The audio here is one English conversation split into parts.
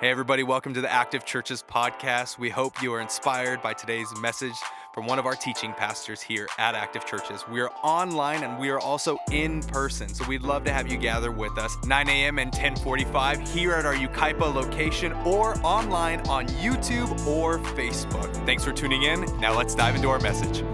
Hey, everybody, welcome to the Active Churches podcast. We hope you are inspired by today's message from one of our teaching pastors here at Active Churches. We are online and we are also in person, so we'd love to have you gather with us 9 a.m. and 10:45 here at our Yucaipa location or online on YouTube or Facebook. Thanks for tuning in. Now let's dive into our message.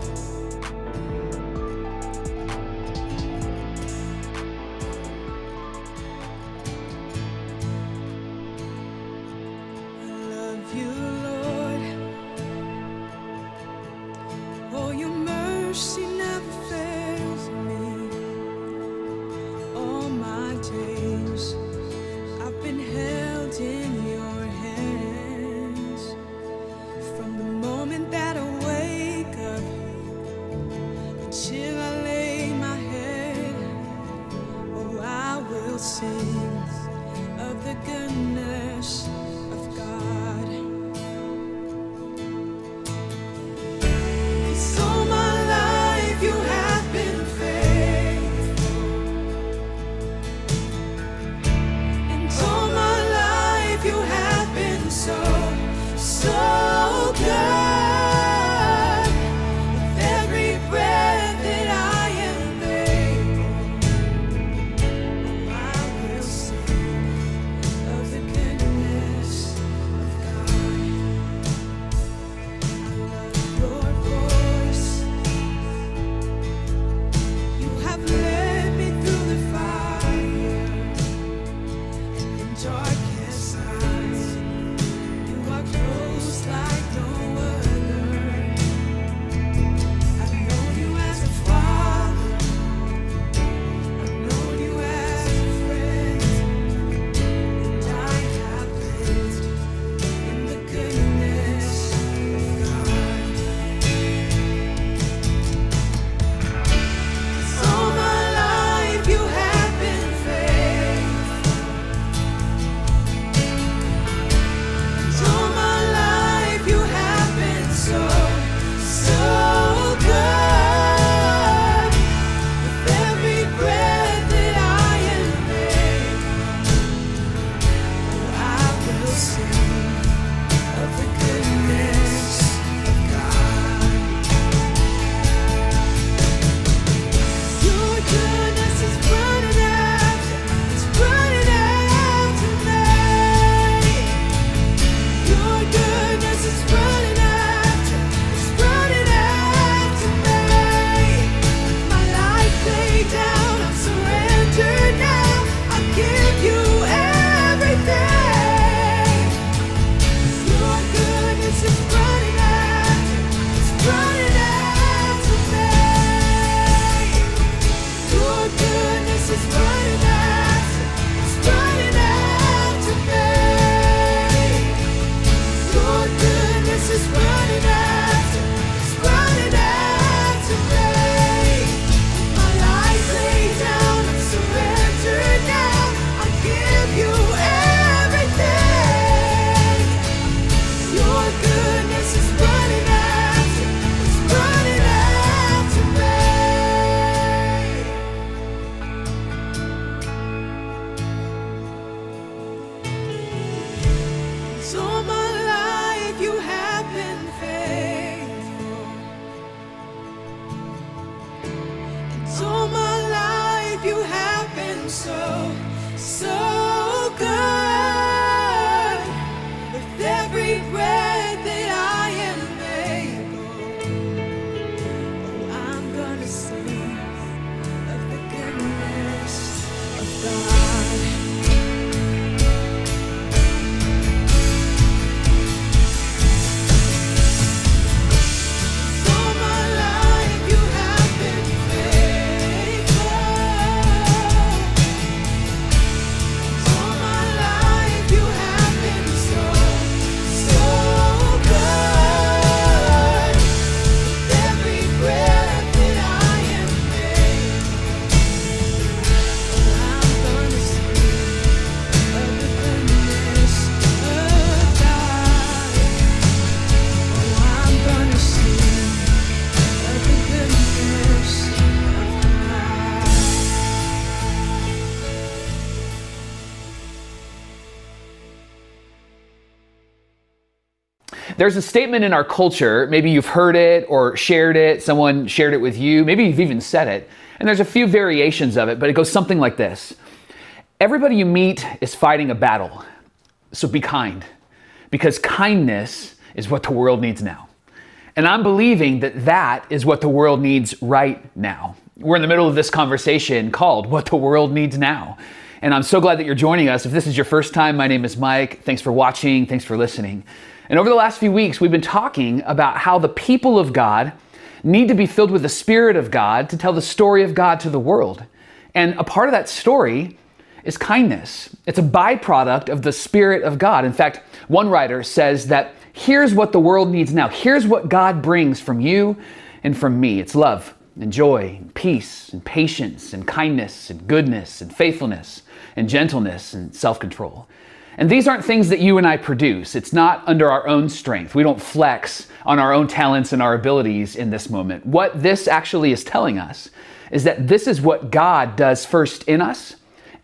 There's a statement in our culture, maybe you've heard it or shared it, someone shared it with you, maybe you've even said it, and there's a few variations of it, but it goes something like this Everybody you meet is fighting a battle, so be kind, because kindness is what the world needs now. And I'm believing that that is what the world needs right now. We're in the middle of this conversation called What the World Needs Now. And I'm so glad that you're joining us. If this is your first time, my name is Mike. Thanks for watching. Thanks for listening. And over the last few weeks, we've been talking about how the people of God need to be filled with the Spirit of God to tell the story of God to the world. And a part of that story is kindness. It's a byproduct of the Spirit of God. In fact, one writer says that here's what the world needs now. Here's what God brings from you and from me it's love and joy and peace and patience and kindness and goodness and faithfulness and gentleness and self control. And these aren't things that you and I produce. It's not under our own strength. We don't flex on our own talents and our abilities in this moment. What this actually is telling us is that this is what God does first in us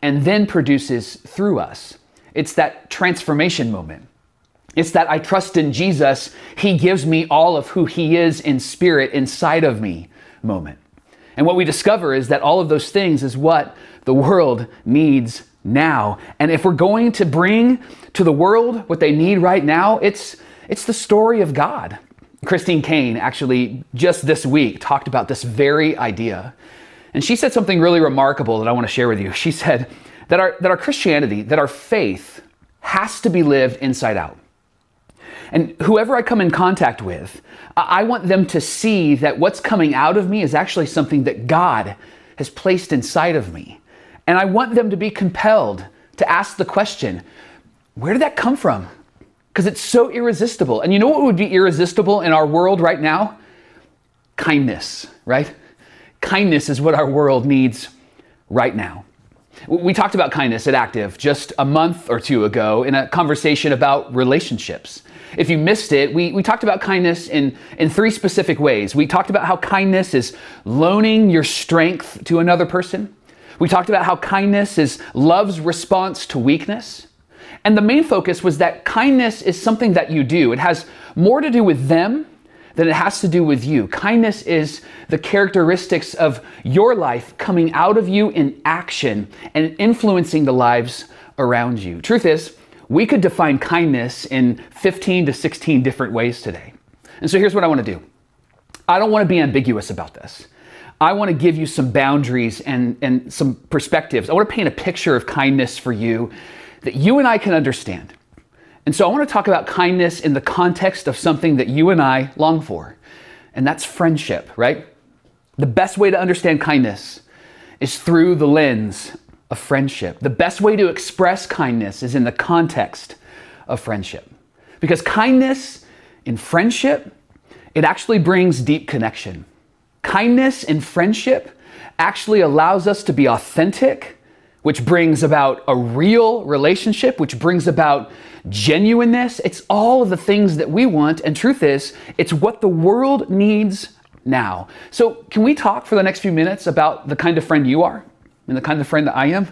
and then produces through us. It's that transformation moment. It's that I trust in Jesus. He gives me all of who He is in spirit inside of me moment. And what we discover is that all of those things is what the world needs now. And if we're going to bring to the world what they need right now, it's it's the story of God. Christine Caine actually just this week talked about this very idea. And she said something really remarkable that I want to share with you. She said that our that our Christianity, that our faith has to be lived inside out. And whoever I come in contact with, I want them to see that what's coming out of me is actually something that God has placed inside of me. And I want them to be compelled to ask the question where did that come from? Because it's so irresistible. And you know what would be irresistible in our world right now? Kindness, right? Kindness is what our world needs right now. We talked about kindness at Active just a month or two ago in a conversation about relationships. If you missed it, we, we talked about kindness in, in three specific ways. We talked about how kindness is loaning your strength to another person. We talked about how kindness is love's response to weakness. And the main focus was that kindness is something that you do. It has more to do with them than it has to do with you. Kindness is the characteristics of your life coming out of you in action and influencing the lives around you. Truth is, we could define kindness in 15 to 16 different ways today. And so here's what I want to do I don't want to be ambiguous about this. I want to give you some boundaries and, and some perspectives. I want to paint a picture of kindness for you that you and I can understand. And so I want to talk about kindness in the context of something that you and I long for, and that's friendship, right? The best way to understand kindness is through the lens of friendship. The best way to express kindness is in the context of friendship. Because kindness in friendship, it actually brings deep connection. Kindness in friendship actually allows us to be authentic, which brings about a real relationship, which brings about genuineness. It's all of the things that we want. And truth is, it's what the world needs now. So, can we talk for the next few minutes about the kind of friend you are? and the kind of friend that I am,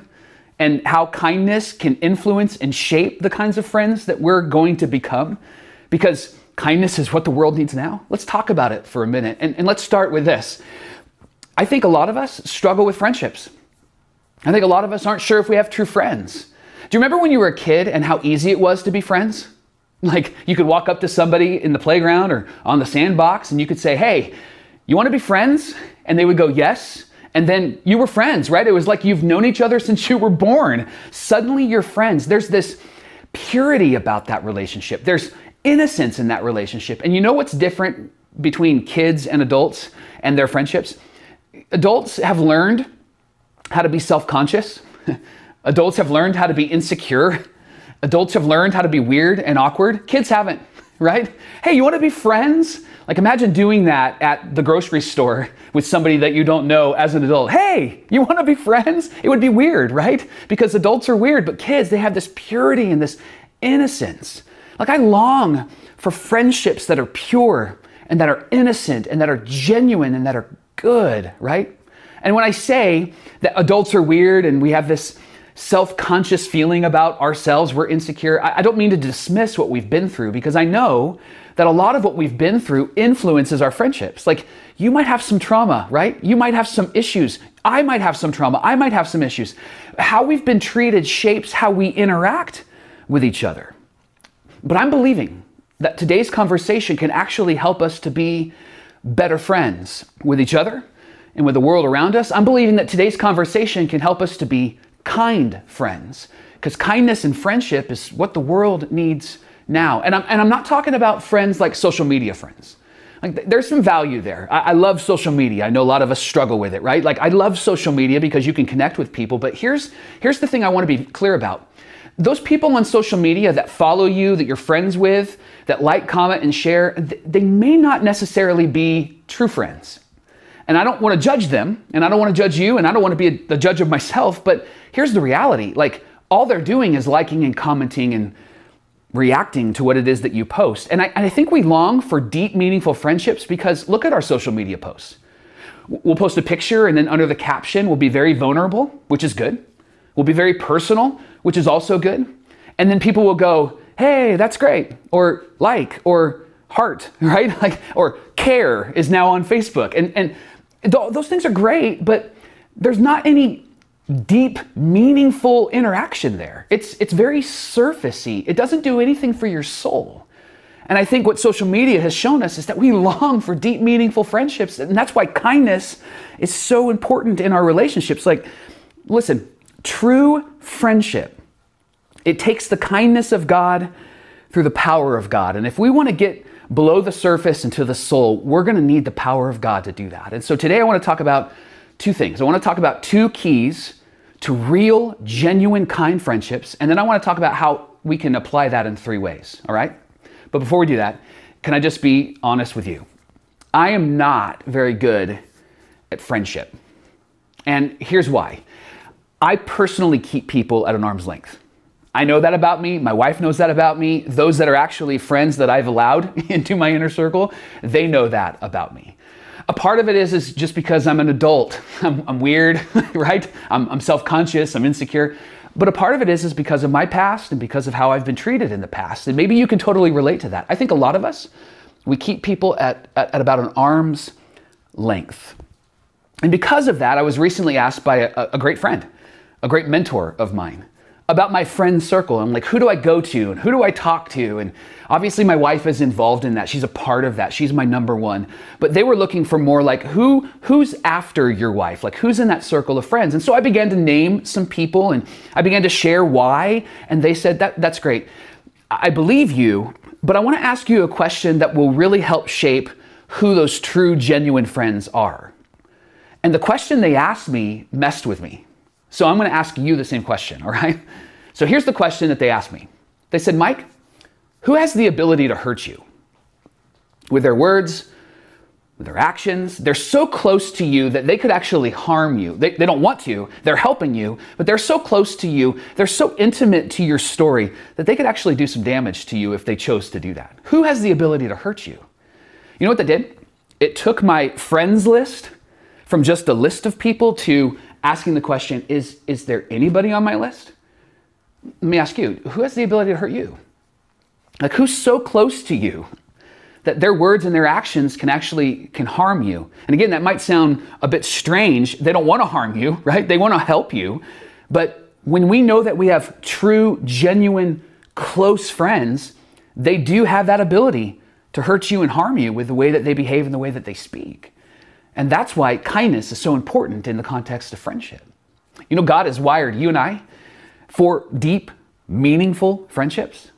and how kindness can influence and shape the kinds of friends that we're going to become. Because kindness is what the world needs now. Let's talk about it for a minute. And, and let's start with this. I think a lot of us struggle with friendships. I think a lot of us aren't sure if we have true friends. Do you remember when you were a kid and how easy it was to be friends? Like you could walk up to somebody in the playground or on the sandbox and you could say, Hey, you want to be friends? And they would go, Yes. And then you were friends, right? It was like you've known each other since you were born. Suddenly you're friends. There's this purity about that relationship, there's innocence in that relationship. And you know what's different between kids and adults and their friendships? Adults have learned how to be self conscious, adults have learned how to be insecure, adults have learned how to be weird and awkward. Kids haven't, right? Hey, you want to be friends? Like imagine doing that at the grocery store with somebody that you don't know as an adult. Hey, you want to be friends? It would be weird, right? Because adults are weird, but kids, they have this purity and this innocence. Like I long for friendships that are pure and that are innocent and that are genuine and that are good, right? And when I say that adults are weird and we have this self conscious feeling about ourselves, we're insecure. I, I don't mean to dismiss what we've been through because I know that a lot of what we've been through influences our friendships. Like you might have some trauma, right? You might have some issues. I might have some trauma. I might have some issues. How we've been treated shapes how we interact with each other. But I'm believing that today's conversation can actually help us to be better friends with each other and with the world around us. I'm believing that today's conversation can help us to be kind friends because kindness and friendship is what the world needs now. And I'm, and I'm not talking about friends like social media friends. Like there's some value there. I, I, love social media. I know a lot of us struggle with it, right? Like I love social media because you can connect with people. But here's here's the thing I want to be clear about. Those people on social media that follow you, that you're friends with, that like, comment, and share, they may not necessarily be true friends. And I don't want to judge them, and I don't want to judge you, and I don't want to be a, the judge of myself. But here's the reality: like all they're doing is liking and commenting and reacting to what it is that you post. And I, and I think we long for deep, meaningful friendships because look at our social media posts. We'll post a picture and then under the caption we'll be very vulnerable, which is good. We'll be very personal, which is also good. And then people will go, hey, that's great, or like, or heart, right? Like, or care is now on Facebook. And, and th- those things are great, but there's not any deep, meaningful interaction there. It's, it's very surfacey. It doesn't do anything for your soul. And I think what social media has shown us is that we long for deep, meaningful friendships. And that's why kindness is so important in our relationships. Like, listen, true friendship, it takes the kindness of God through the power of God. And if we want to get below the surface into the soul, we're going to need the power of God to do that. And so today I want to talk about two things. I want to talk about two keys to real, genuine, kind friendships. And then I want to talk about how we can apply that in three ways, all right? But before we do that, can I just be honest with you? I am not very good at friendship. And here's why I personally keep people at an arm's length. I know that about me. My wife knows that about me. Those that are actually friends that I've allowed into my inner circle, they know that about me. A part of it is, is just because I'm an adult. I'm, I'm weird, right? I'm, I'm self conscious, I'm insecure. But a part of it is, is because of my past and because of how I've been treated in the past. And maybe you can totally relate to that. I think a lot of us, we keep people at, at, at about an arm's length. And because of that, I was recently asked by a, a great friend, a great mentor of mine, about my friend circle. I'm like, who do I go to and who do I talk to? And obviously, my wife is involved in that. She's a part of that. She's my number one. But they were looking for more like who who's after your wife? Like who's in that circle of friends? And so I began to name some people and I began to share why. And they said that that's great. I believe you, but I want to ask you a question that will really help shape who those true, genuine friends are. And the question they asked me messed with me. So I'm going to ask you the same question, all right? So here's the question that they asked me. They said, Mike, who has the ability to hurt you? With their words, with their actions. They're so close to you that they could actually harm you. They, they don't want to, they're helping you, but they're so close to you, they're so intimate to your story that they could actually do some damage to you if they chose to do that. Who has the ability to hurt you? You know what they did? It took my friends list from just a list of people to asking the question is, is there anybody on my list? Let me ask you, who has the ability to hurt you? Like who's so close to you that their words and their actions can actually can harm you? And again, that might sound a bit strange. They don't want to harm you, right? They want to help you. But when we know that we have true, genuine, close friends, they do have that ability to hurt you and harm you with the way that they behave and the way that they speak. And that's why kindness is so important in the context of friendship. You know, God has wired you and I for deep, meaningful friendships.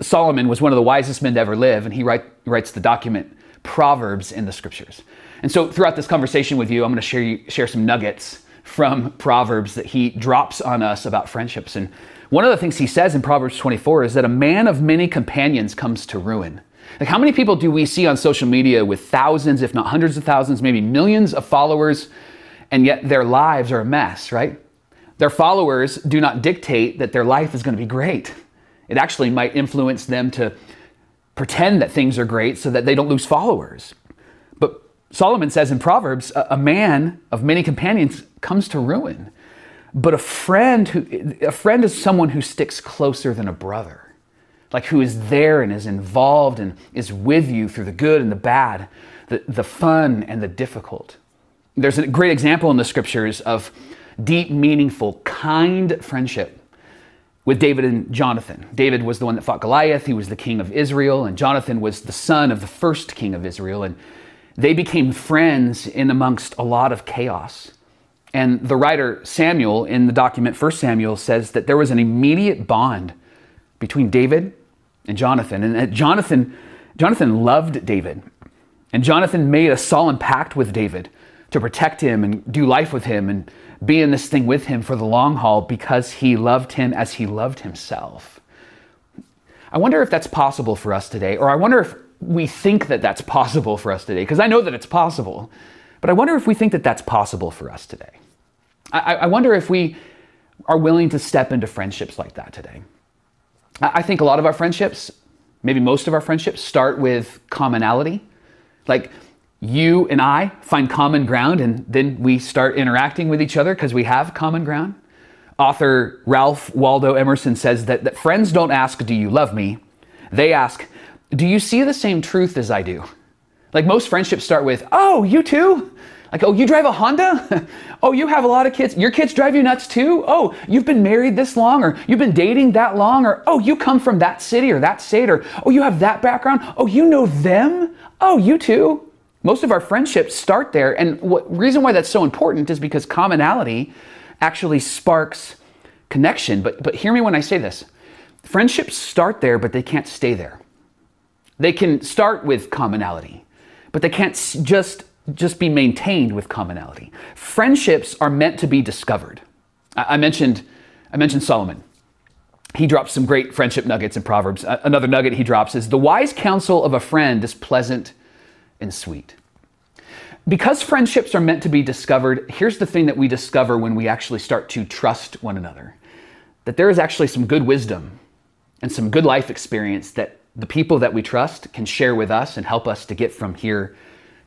Solomon was one of the wisest men to ever live, and he write, writes the document Proverbs in the scriptures. And so, throughout this conversation with you, I'm going to share, you, share some nuggets from Proverbs that he drops on us about friendships. And one of the things he says in Proverbs 24 is that a man of many companions comes to ruin. Like, how many people do we see on social media with thousands, if not hundreds of thousands, maybe millions of followers, and yet their lives are a mess, right? Their followers do not dictate that their life is going to be great. It actually might influence them to pretend that things are great so that they don't lose followers. But Solomon says in Proverbs, a man of many companions comes to ruin. But a friend who a friend is someone who sticks closer than a brother. Like who is there and is involved and is with you through the good and the bad, the, the fun and the difficult. There's a great example in the scriptures of deep, meaningful, kind friendship with David and Jonathan. David was the one that fought Goliath, he was the king of Israel, and Jonathan was the son of the first king of Israel. And they became friends in amongst a lot of chaos. And the writer Samuel in the document 1 Samuel says that there was an immediate bond between David and Jonathan. And Jonathan, Jonathan loved David. And Jonathan made a solemn pact with David to protect him and do life with him and be in this thing with him for the long haul because he loved him as he loved himself. I wonder if that's possible for us today, or I wonder if we think that that's possible for us today, because I know that it's possible, but I wonder if we think that that's possible for us today. I, I wonder if we are willing to step into friendships like that today. I, think a lot of our friendships, maybe most of our friendships, start with commonality. Like you and I find common ground and then we start interacting with each other because we have common ground. Author Ralph Waldo Emerson says that, that friends don't ask, Do you love me? They ask, Do you see the same truth as I do? Like most friendships start with, Oh, you too? Like, oh, you drive a Honda? oh, you have a lot of kids. Your kids drive you nuts too? Oh, you've been married this long, or you've been dating that long, or oh, you come from that city or that state, or oh, you have that background. Oh, you know them? Oh, you too. Most of our friendships start there. And what reason why that's so important is because commonality actually sparks connection. But, but hear me when I say this friendships start there, but they can't stay there. They can start with commonality, but they can't just, just be maintained with commonality. Friendships are meant to be discovered. I, mentioned, I mentioned Solomon. He drops some great friendship nuggets in Proverbs. Another nugget he drops is the wise counsel of a friend is pleasant and sweet. Because friendships are meant to be discovered, here's the thing that we discover when we actually start to trust one another that there is actually some good wisdom and some good life experience that the people that we trust can share with us and help us to get from here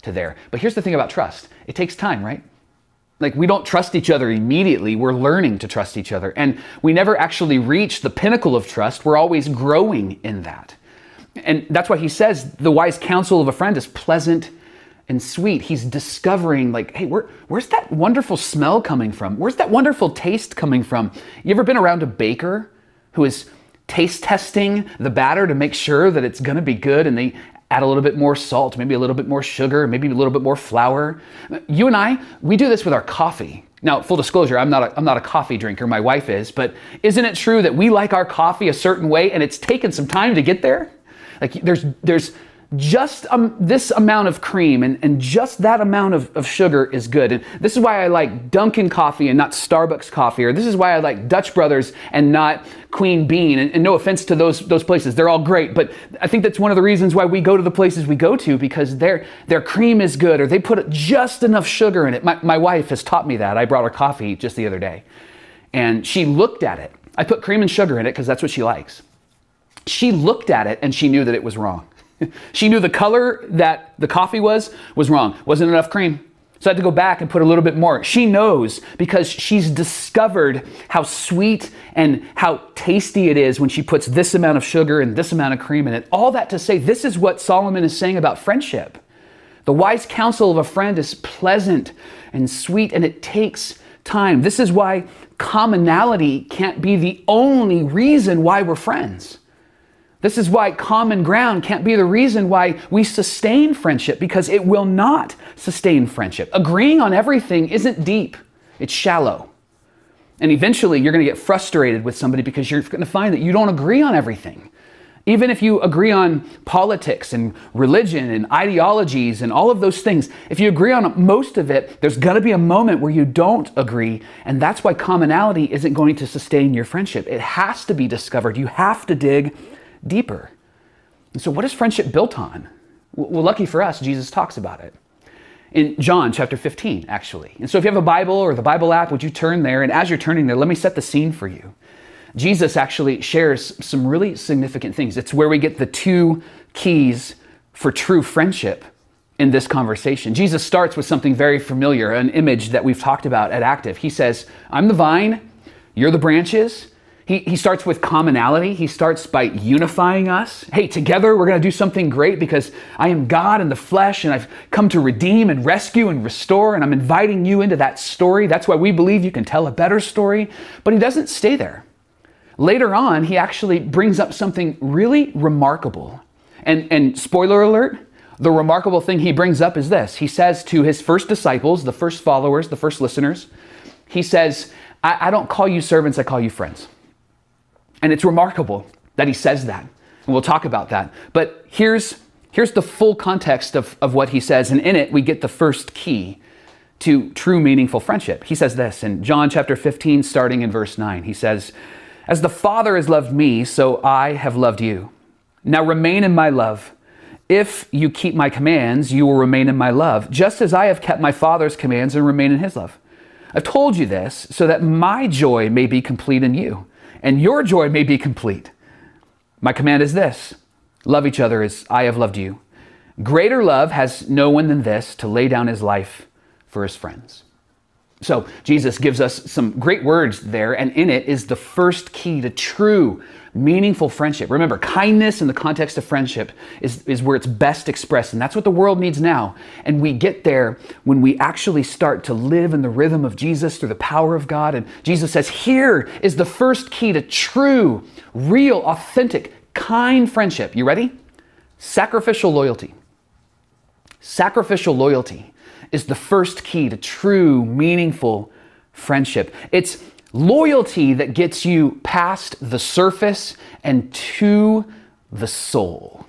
to there. But here's the thing about trust it takes time, right? Like, we don't trust each other immediately. We're learning to trust each other. And we never actually reach the pinnacle of trust. We're always growing in that. And that's why he says the wise counsel of a friend is pleasant and sweet. He's discovering, like, hey, where, where's that wonderful smell coming from? Where's that wonderful taste coming from? You ever been around a baker who is taste testing the batter to make sure that it's gonna be good and they add a little bit more salt, maybe a little bit more sugar, maybe a little bit more flour? You and I, we do this with our coffee. Now, full disclosure, I'm not, a, I'm not a coffee drinker, my wife is, but isn't it true that we like our coffee a certain way and it's taken some time to get there? Like there's there's just um, this amount of cream and, and just that amount of, of sugar is good. And this is why I like Dunkin' coffee and not Starbucks coffee, or this is why I like Dutch Brothers and not Queen Bean. And, and no offense to those those places, they're all great. But I think that's one of the reasons why we go to the places we go to because their their cream is good or they put just enough sugar in it. My, my wife has taught me that. I brought her coffee just the other day. And she looked at it. I put cream and sugar in it because that's what she likes. She looked at it and she knew that it was wrong. She knew the color that the coffee was was wrong. Wasn't enough cream. So I had to go back and put a little bit more. She knows because she's discovered how sweet and how tasty it is when she puts this amount of sugar and this amount of cream in it. All that to say, this is what Solomon is saying about friendship. The wise counsel of a friend is pleasant and sweet, and it takes time. This is why commonality can't be the only reason why we're friends. This is why common ground can't be the reason why we sustain friendship because it will not sustain friendship. Agreeing on everything isn't deep, it's shallow. And eventually you're going to get frustrated with somebody because you're going to find that you don't agree on everything. Even if you agree on politics and religion and ideologies and all of those things, if you agree on most of it, there's going to be a moment where you don't agree. And that's why commonality isn't going to sustain your friendship. It has to be discovered. You have to dig deeper. And so, what is friendship built on? Well, lucky for us, Jesus talks about it in John chapter 15, actually. And so, if you have a Bible or the Bible app, would you turn there? And as you're turning there, let me set the scene for you. Jesus actually shares some really significant things. It's where we get the two keys for true friendship in this conversation. Jesus starts with something very familiar, an image that we've talked about at Active. He says, I'm the vine, you're the branches. He, he starts with commonality. He starts by unifying us. Hey, together we're going to do something great because I am God in the flesh and I've come to redeem and rescue and restore, and I'm inviting you into that story. That's why we believe you can tell a better story. But he doesn't stay there. Later on, he actually brings up something really remarkable. And, and spoiler alert, the remarkable thing he brings up is this. He says to his first disciples, the first followers, the first listeners, he says, I, I don't call you servants, I call you friends. And it's remarkable that he says that. And we'll talk about that. But here's, here's the full context of, of what he says. And in it, we get the first key to true meaningful friendship. He says this in John chapter 15, starting in verse 9. He says, As the Father has loved me, so I have loved you. Now remain in my love. If you keep my commands, you will remain in my love, just as I have kept my Father's commands and remain in his love. I've told you this so that my joy may be complete in you, and your joy may be complete. My command is this love each other as I have loved you. Greater love has no one than this to lay down his life for his friends. So, Jesus gives us some great words there, and in it is the first key to true, meaningful friendship. Remember, kindness in the context of friendship is, is where it's best expressed, and that's what the world needs now. And we get there when we actually start to live in the rhythm of Jesus through the power of God. And Jesus says, Here is the first key to true, real, authentic, kind friendship. You ready? Sacrificial loyalty. Sacrificial loyalty is the first key to true, meaningful friendship. It's loyalty that gets you past the surface and to the soul.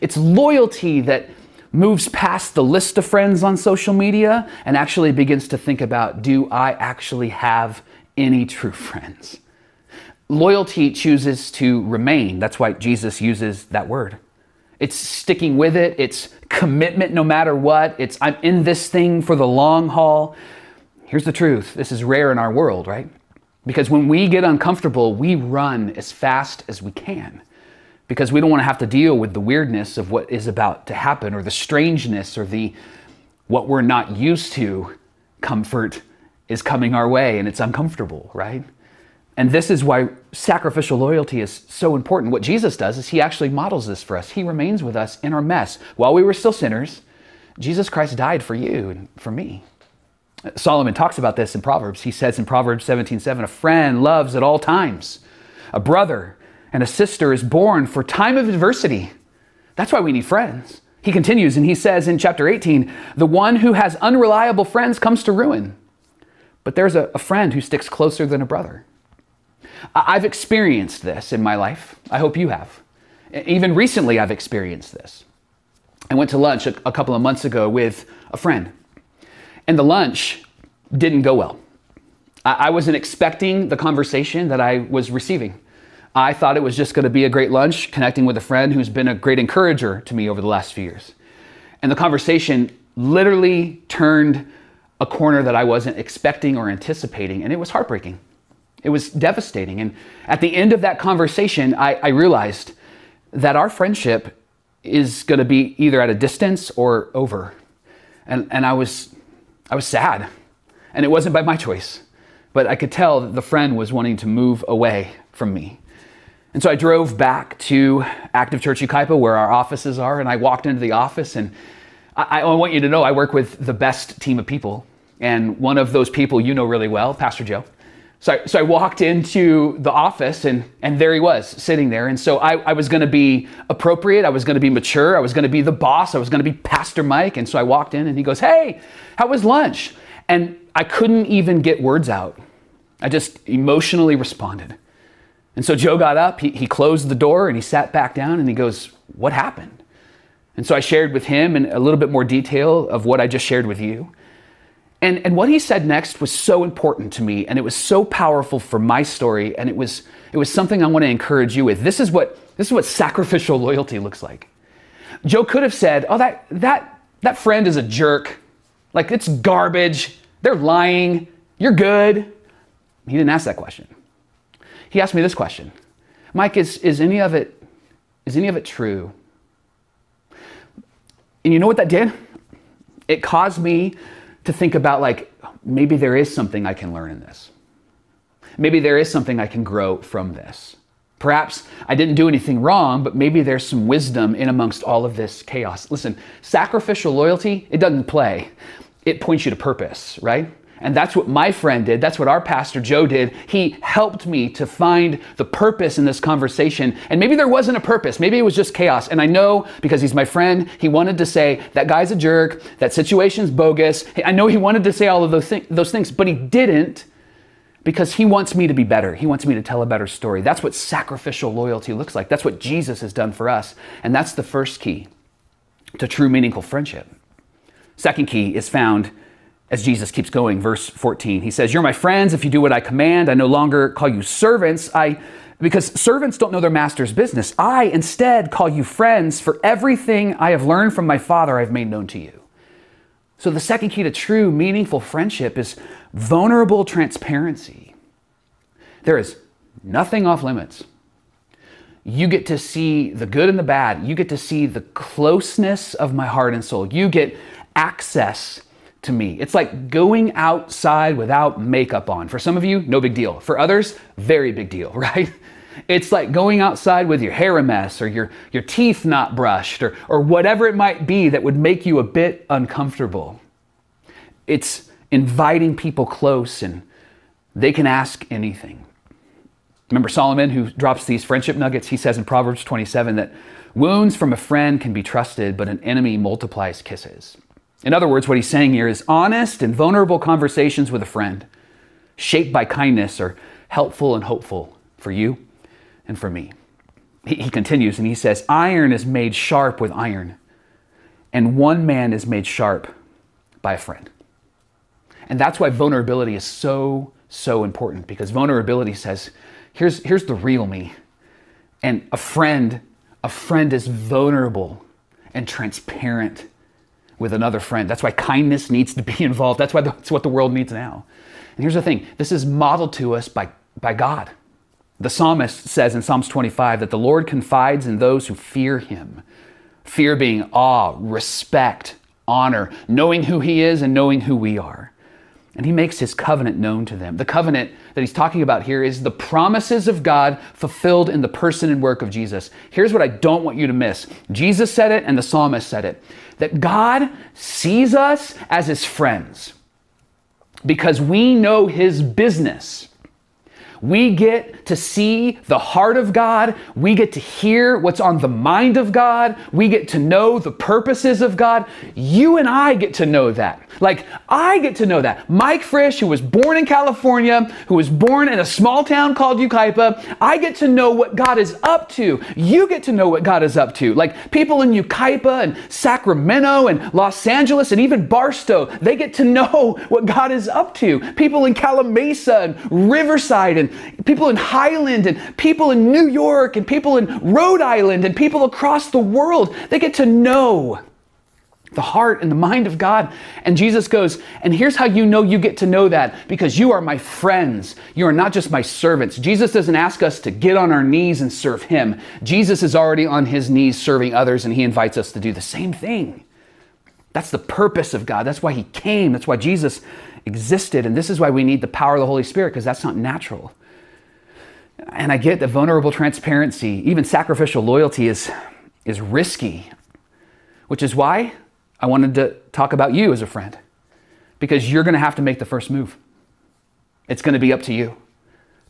It's loyalty that moves past the list of friends on social media and actually begins to think about do I actually have any true friends? Loyalty chooses to remain. That's why Jesus uses that word. It's sticking with it. It's commitment no matter what. It's I'm in this thing for the long haul. Here's the truth this is rare in our world, right? Because when we get uncomfortable, we run as fast as we can because we don't want to have to deal with the weirdness of what is about to happen or the strangeness or the what we're not used to comfort is coming our way and it's uncomfortable, right? And this is why sacrificial loyalty is so important. What Jesus does is he actually models this for us. He remains with us in our mess. While we were still sinners, Jesus Christ died for you and for me. Solomon talks about this in Proverbs. He says in Proverbs 17:7, a friend loves at all times. A brother and a sister is born for time of adversity. That's why we need friends. He continues and he says in chapter 18, the one who has unreliable friends comes to ruin. But there's a, a friend who sticks closer than a brother. I've experienced this in my life. I hope you have. Even recently, I've experienced this. I went to lunch a, couple of months ago with a friend, and the lunch didn't go well. I wasn't expecting the conversation that I was receiving. I thought it was just going to be a great lunch, connecting with a friend who's been a great encourager to me over the last few years. And the conversation literally turned a corner that I wasn't expecting or anticipating, and it was heartbreaking. It was devastating. And at the end of that conversation, I, I realized that our friendship is going to be either at a distance or over. And, and I, was, I was sad. And it wasn't by my choice. But I could tell that the friend was wanting to move away from me. And so I drove back to Active Church Yucaipa, where our offices are, and I walked into the office. And I, I want you to know I work with the best team of people. And one of those people you know really well, Pastor Joe. So I, so I walked into the office and, and there he was sitting there. And so I, I was going to be appropriate. I was going to be mature. I was going to be the boss. I was going to be Pastor Mike. And so I walked in and he goes, Hey, how was lunch? And I couldn't even get words out. I just emotionally responded. And so Joe got up, he, he closed the door and he sat back down and he goes, What happened? And so I shared with him in a little bit more detail of what I just shared with you. And, and what he said next was so important to me, and it was so powerful for my story, and it was, it was something I want to encourage you with. This is, what, this is what sacrificial loyalty looks like. Joe could have said, Oh, that, that, that friend is a jerk. Like, it's garbage. They're lying. You're good. He didn't ask that question. He asked me this question Mike, is, is, any, of it, is any of it true? And you know what that did? It caused me to think about like maybe there is something I can learn in this. Maybe there is something I can grow from this. Perhaps I didn't do anything wrong, but maybe there's some wisdom in amongst all of this chaos. Listen, sacrificial loyalty, it doesn't play. It points you to purpose, right? And that's what my friend did. That's what our pastor Joe did. He helped me to find the purpose in this conversation. And maybe there wasn't a purpose. Maybe it was just chaos. And I know because he's my friend, he wanted to say that guy's a jerk, that situation's bogus. I know he wanted to say all of those, th- those things, but he didn't because he wants me to be better. He wants me to tell a better story. That's what sacrificial loyalty looks like. That's what Jesus has done for us. And that's the first key to true meaningful friendship. Second key is found as Jesus keeps going, verse 14. He says, You're my friends if you do what I command. I no longer call you servants. I because servants don't know their master's business. I instead call you friends, for everything I have learned from my Father I've made known to you. So, the second key to true, meaningful friendship is vulnerable transparency. There is nothing off limits. You get to see the good and the bad. You get to see the closeness of my heart and soul. You get access to me. It's like going outside without makeup on. For some of you, no big deal. For others, very big deal, right? It's like going outside with your hair a mess or your, your teeth not brushed or, or whatever it might be that would make you a bit uncomfortable. It's inviting people close and they can ask anything. Remember Solomon, who drops these friendship nuggets? He says in Proverbs 27 that wounds from a friend can be trusted, but an enemy multiplies kisses. In other words, what he's saying here is honest and vulnerable conversations with a friend, shaped by kindness, are helpful and hopeful for you and for me. He, continues and he says, Iron is made sharp with iron, and one man is made sharp by a friend. And that's why vulnerability is so, so important because vulnerability says, here's, here's the real me. And a friend, a friend is vulnerable and transparent with another friend. That's why kindness needs to be involved. That's why that's what the world needs now. And here's the thing this is modeled to us by, by God. The psalmist says in Psalms 25 that the Lord confides in those who fear him. Fear being awe, respect, honor, knowing who he is and knowing who we are. And he makes his covenant known to them. The covenant that he's talking about here is the promises of God fulfilled in the person and work of Jesus. Here's what I don't want you to miss Jesus said it, and the psalmist said it that God sees us as his friends because we know his business. We get to see the heart of God. We get to hear what's on the mind of God. We get to know the purposes of God. You and I get to know that. Like, I get to know that. Mike Frisch, who was born in California, who was born in a small town called Yucaipa, I get to know what God is up to. You get to know what God is up to. Like, people in Yucaipa and Sacramento and Los Angeles and even Barstow, they get to know what God is up to. People in Calimesa and Riverside and people in Highland and people in New York and people in Rhode Island and people across the world, they get to know the heart and the mind of God. And Jesus goes, and here's how you know you get to know that because you are my friends. You are not just my servants. Jesus doesn't ask us to get on our knees and serve him. Jesus is already on his knees serving others, and he invites us to do the same thing. That's the purpose of God. That's why he came. That's why Jesus existed. And this is why we need the power of the Holy Spirit because that's not natural. And I get that vulnerable transparency, even sacrificial loyalty, is, is risky, which is why I wanted to talk about you as a friend, because you're going to have to make the first move. It's going to be up to you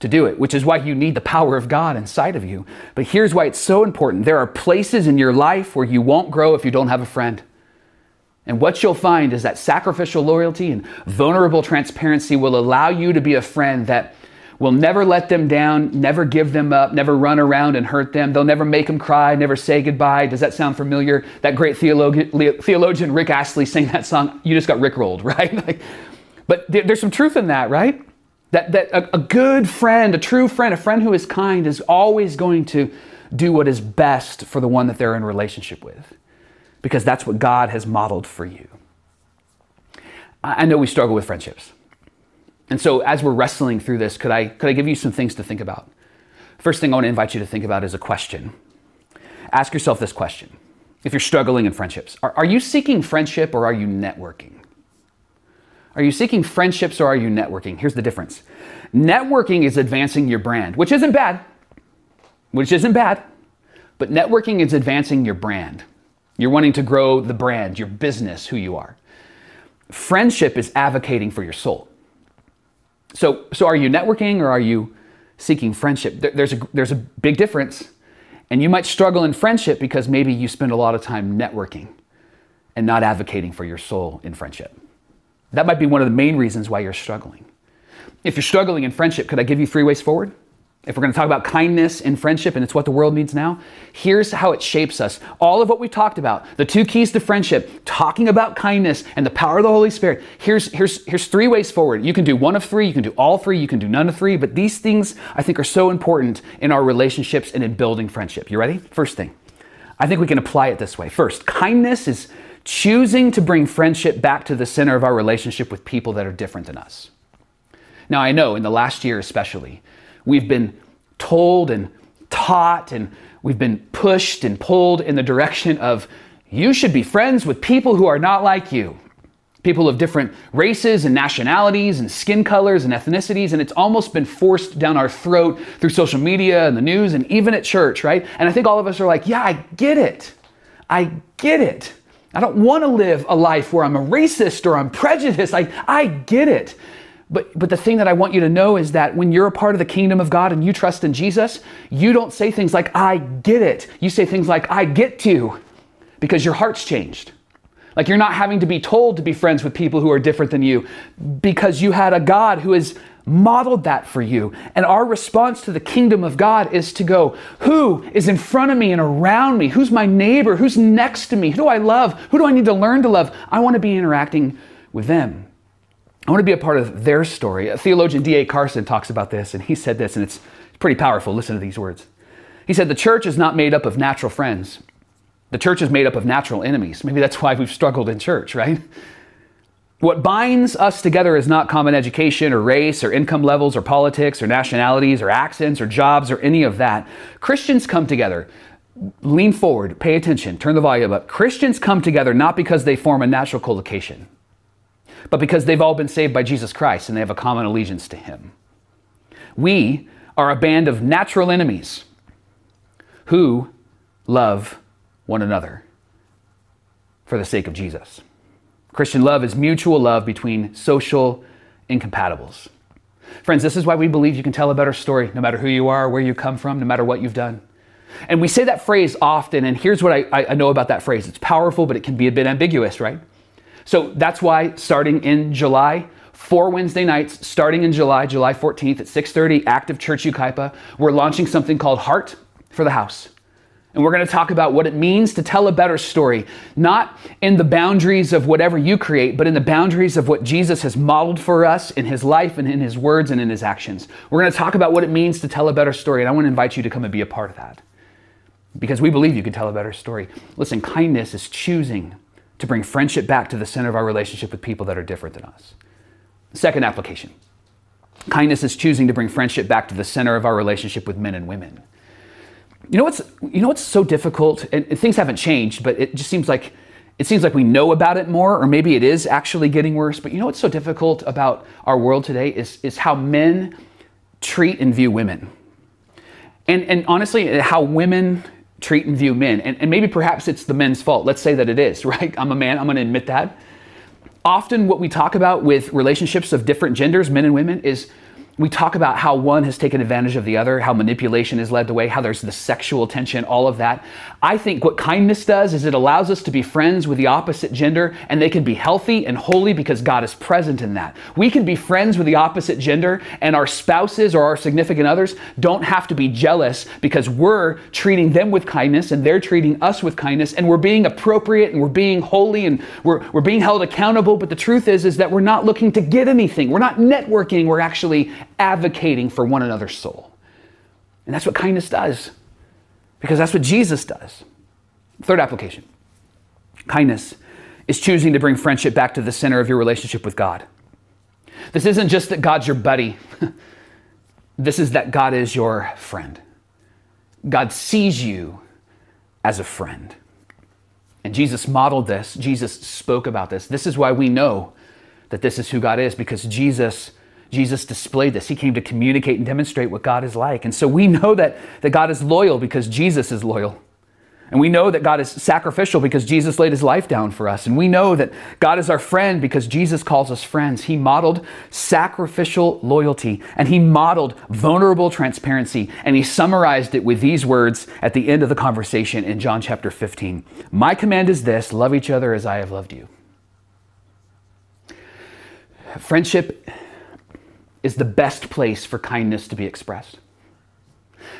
to do it, which is why you need the power of God inside of you. But here's why it's so important there are places in your life where you won't grow if you don't have a friend. And what you'll find is that sacrificial loyalty and vulnerable transparency will allow you to be a friend that will never let them down, never give them up, never run around and hurt them. They'll never make them cry, never say goodbye. Does that sound familiar? That great theologian, theologian Rick Astley sang that song. You just got rickrolled, right? like, but there's some truth in that, right? That, that a, a good friend, a true friend, a friend who is kind is always going to do what is best for the one that they're in relationship with because that's what God has modeled for you. I know we struggle with friendships. And so as we're wrestling through this, could I, could I give you some things to think about? First thing I want to invite you to think about is a question. Ask yourself this question if you're struggling in friendships. Are, are you seeking friendship or are you networking? Are you seeking friendships or are you networking? Here's the difference networking is advancing your brand, which isn't bad, which isn't bad, but networking is advancing your brand. You're wanting to grow the brand, your business, who you are. Friendship is advocating for your soul. So, so are you networking or are you seeking friendship? There, there's, a, there's a big difference. And you might struggle in friendship because maybe you spend a lot of time networking and not advocating for your soul in friendship. That might be one of the main reasons why you're struggling. If you're struggling in friendship, could I give you three ways forward? If we're going to talk about kindness and friendship and it's what the world needs now, here's how it shapes us. All of what we talked about, the two keys to friendship, talking about kindness and the power of the Holy Spirit. Here's here's here's three ways forward. You can do one of three, you can do all three, you can do none of three, but these things I think are so important in our relationships and in building friendship. You ready? First thing. I think we can apply it this way. First, kindness is choosing to bring friendship back to the center of our relationship with people that are different than us. Now, I know in the last year especially, we've been told and taught and we've been pushed and pulled in the direction of you should be friends with people who are not like you. People of different races and nationalities and skin colors and ethnicities, and it's almost been forced down our throat through social media and the news and even at church, right? And I think all of us are like, yeah, I get it. I get it. I don't want to live a life where I'm a racist or I'm prejudiced. I, I get it. But, but the thing that I want you to know is that when you're a part of the kingdom of God and you trust in Jesus, you don't say things like, I get it. You say things like, I get to, because your heart's changed. Like you're not having to be told to be friends with people who are different than you because you had a God who has modeled that for you. And our response to the kingdom of God is to go, who is in front of me and around me? Who's my neighbor? Who's next to me? Who do I love? Who do I need to learn to love? I want to be interacting with them. I want to be a part of their story. A theologian D.A. Carson talks about this, and he said this, and it's pretty powerful. Listen to these words. He said, The church is not made up of natural friends, the church is made up of natural enemies. Maybe that's why we've struggled in church, right? What binds us together is not common education or race or income levels or politics or nationalities or accents or jobs or any of that. Christians come together. Lean forward, pay attention, turn the volume up. Christians come together not because they form a natural collocation but because they've all been saved by Jesus Christ and they have a common allegiance to Him. We are a band of natural enemies who love one another for the sake of Jesus. Christian love is mutual love between social incompatibles. Friends, this is why we believe you can tell a better story no matter who you are, where you come from, no matter what you've done. And we say that phrase often, and here's what I, I know about that phrase it's powerful, but it can be a bit ambiguous, right? So that's why starting in July, four Wednesday nights, starting in July, July 14th at 6:30, Active Church Yucaipa, we're launching something called Heart for the House. And we're going to talk about what it means to tell a better story, not in the boundaries of whatever you create, but in the boundaries of what Jesus has modeled for us in his life and in his words and in his actions. We're going to talk about what it means to tell a better story, and I want to invite you to come and be a part of that. Because we believe you can tell a better story. Listen, kindness is choosing to bring friendship back to the center of our relationship with people that are different than us. Second application kindness is choosing to bring friendship back to the center of our relationship with men and women. You know what's, you know what's so difficult? And, and things haven't changed, but it just seems like it seems like we know about it more, or maybe it is actually getting worse. But you know what's so difficult about our world today is, is how men treat and view women. And, and honestly, how women treat and view men. And, and maybe perhaps it's the men's fault. Let's say that it is, right? I'm a man, I'm to admit that. Often, what we talk about with relationships of different genders, men and women, is we talk about how one has taken advantage of the other, how manipulation has led the way, how there's the sexual tension, all of that. I think what kindness does is it allows us to be friends with the opposite gender and they can be healthy and holy because God is present in that. We can be friends with the opposite gender and our spouses or our significant others don't have to be jealous because we're treating them with kindness and they're treating us with kindness and we're being appropriate and we're being holy and we're, we're being held accountable. But the truth is, is that we're not looking to get anything. We're not networking. We're actually advocating for one another's soul. And that's what kindness does, because that's what Jesus does. Third application kindness is choosing to bring friendship back to the center of your relationship with God. This isn't just that God's your buddy, this is that God is your friend. God sees you as a friend. And Jesus modeled this, Jesus spoke about this. This is why we know that this is who God is because Jesus Jesus displayed this. He came to communicate and demonstrate what God is like. And so we know that, that God is loyal because Jesus is loyal. And we know that God is sacrificial because Jesus laid his life down for us. And we know that God is our friend because Jesus calls us friends. He modeled sacrificial loyalty and he modeled vulnerable transparency. And he summarized it with these words at the end of the conversation in John chapter 15 My command is this love each other as I have loved you. Friendship is the best place for kindness to be expressed.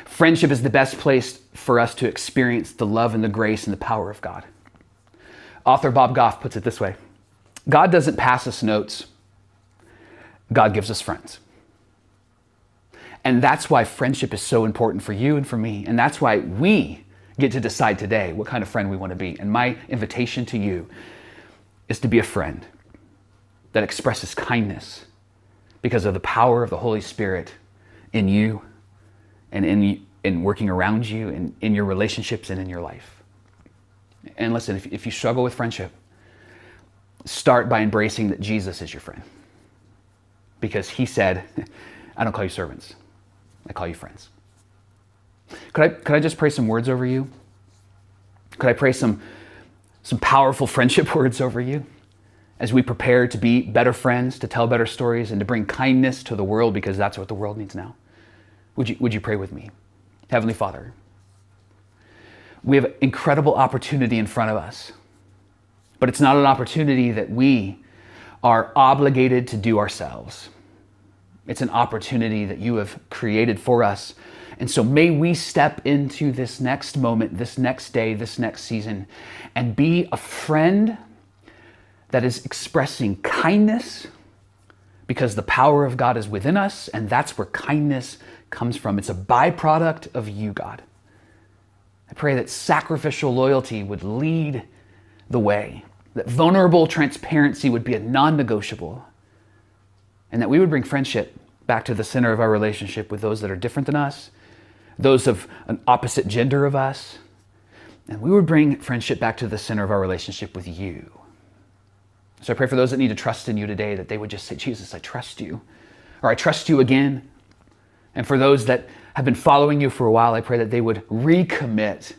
Friendship is the best place for us to experience the love and the grace and the power of God. Author Bob Goff puts it this way God doesn't pass us notes, God gives us friends. And that's why friendship is so important for you and for me. And that's why we get to decide today what kind of friend we want to be. And my invitation to you is to be a friend that expresses kindness because of the power of the Holy Spirit in you and in, in working around you and in your relationships and in your life. And listen, if, if you struggle with friendship, start by embracing that Jesus is your friend. Because he said, I don't call you servants, I call you friends. Could I, could I just pray some words over you? Could I pray some, some powerful friendship words over you as we prepare to be better friends, to tell better stories, and to bring kindness to the world because that's what the world needs now? Would you, would you pray with me? Heavenly Father, we have incredible opportunity in front of us, but it's not an opportunity that we are obligated to do ourselves. It's an opportunity that you have created for us. And so may we step into this next moment, this next day, this next season, and be a friend that is expressing kindness because the power of God is within us, and that's where kindness comes from. It's a byproduct of you, God. I pray that sacrificial loyalty would lead the way, that vulnerable transparency would be a non negotiable, and that we would bring friendship back to the center of our relationship with those that are different than us, those of an opposite gender of us, and we would bring friendship back to the center of our relationship with you. So I pray for those that need to trust in you today that they would just say, Jesus, I trust you, or I trust you again. And for those that have been following you for a while, I pray that they would recommit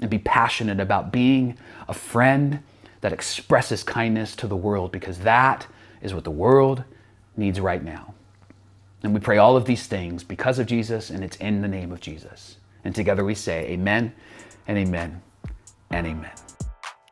and be passionate about being a friend that expresses kindness to the world because that is what the world needs right now. And we pray all of these things because of Jesus, and it's in the name of Jesus. And together we say, Amen and Amen and Amen.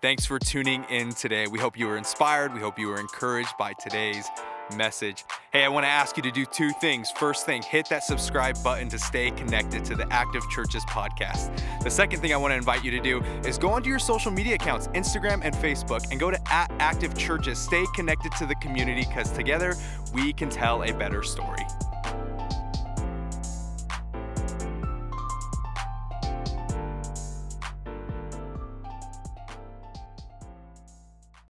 Thanks for tuning in today. We hope you were inspired. We hope you were encouraged by today's message. Hey, I want to ask you to do two things. First thing, hit that subscribe button to stay connected to the Active Churches podcast. The second thing I want to invite you to do is go onto your social media accounts, Instagram and Facebook, and go to at Active Churches. Stay connected to the community because together we can tell a better story.